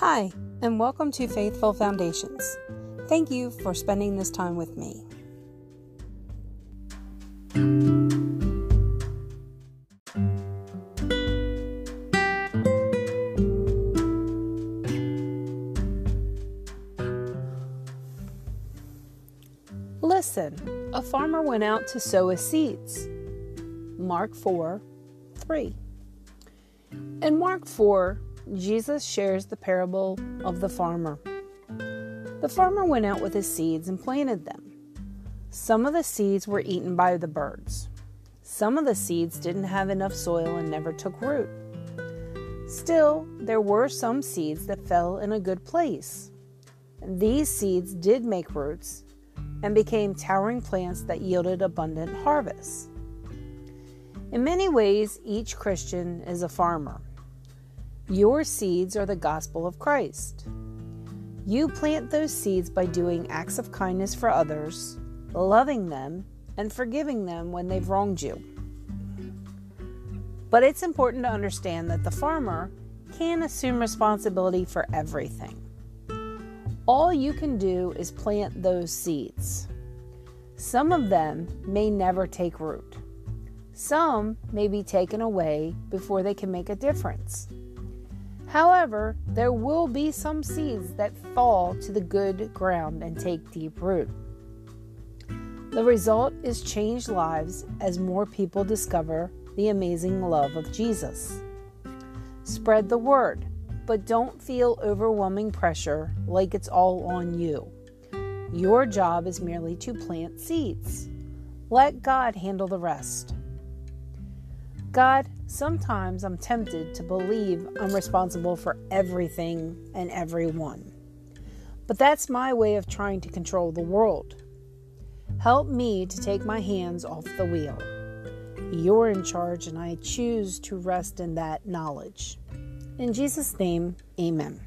Hi, and welcome to Faithful Foundations. Thank you for spending this time with me. Listen, a farmer went out to sow his seeds. Mark 4 3. In Mark 4, Jesus shares the parable of the farmer. The farmer went out with his seeds and planted them. Some of the seeds were eaten by the birds. Some of the seeds didn't have enough soil and never took root. Still, there were some seeds that fell in a good place. These seeds did make roots and became towering plants that yielded abundant harvests. In many ways, each Christian is a farmer. Your seeds are the gospel of Christ. You plant those seeds by doing acts of kindness for others, loving them, and forgiving them when they've wronged you. But it's important to understand that the farmer can't assume responsibility for everything. All you can do is plant those seeds. Some of them may never take root. Some may be taken away before they can make a difference. However, there will be some seeds that fall to the good ground and take deep root. The result is changed lives as more people discover the amazing love of Jesus. Spread the word, but don't feel overwhelming pressure like it's all on you. Your job is merely to plant seeds. Let God handle the rest. God, sometimes I'm tempted to believe I'm responsible for everything and everyone. But that's my way of trying to control the world. Help me to take my hands off the wheel. You're in charge, and I choose to rest in that knowledge. In Jesus' name, amen.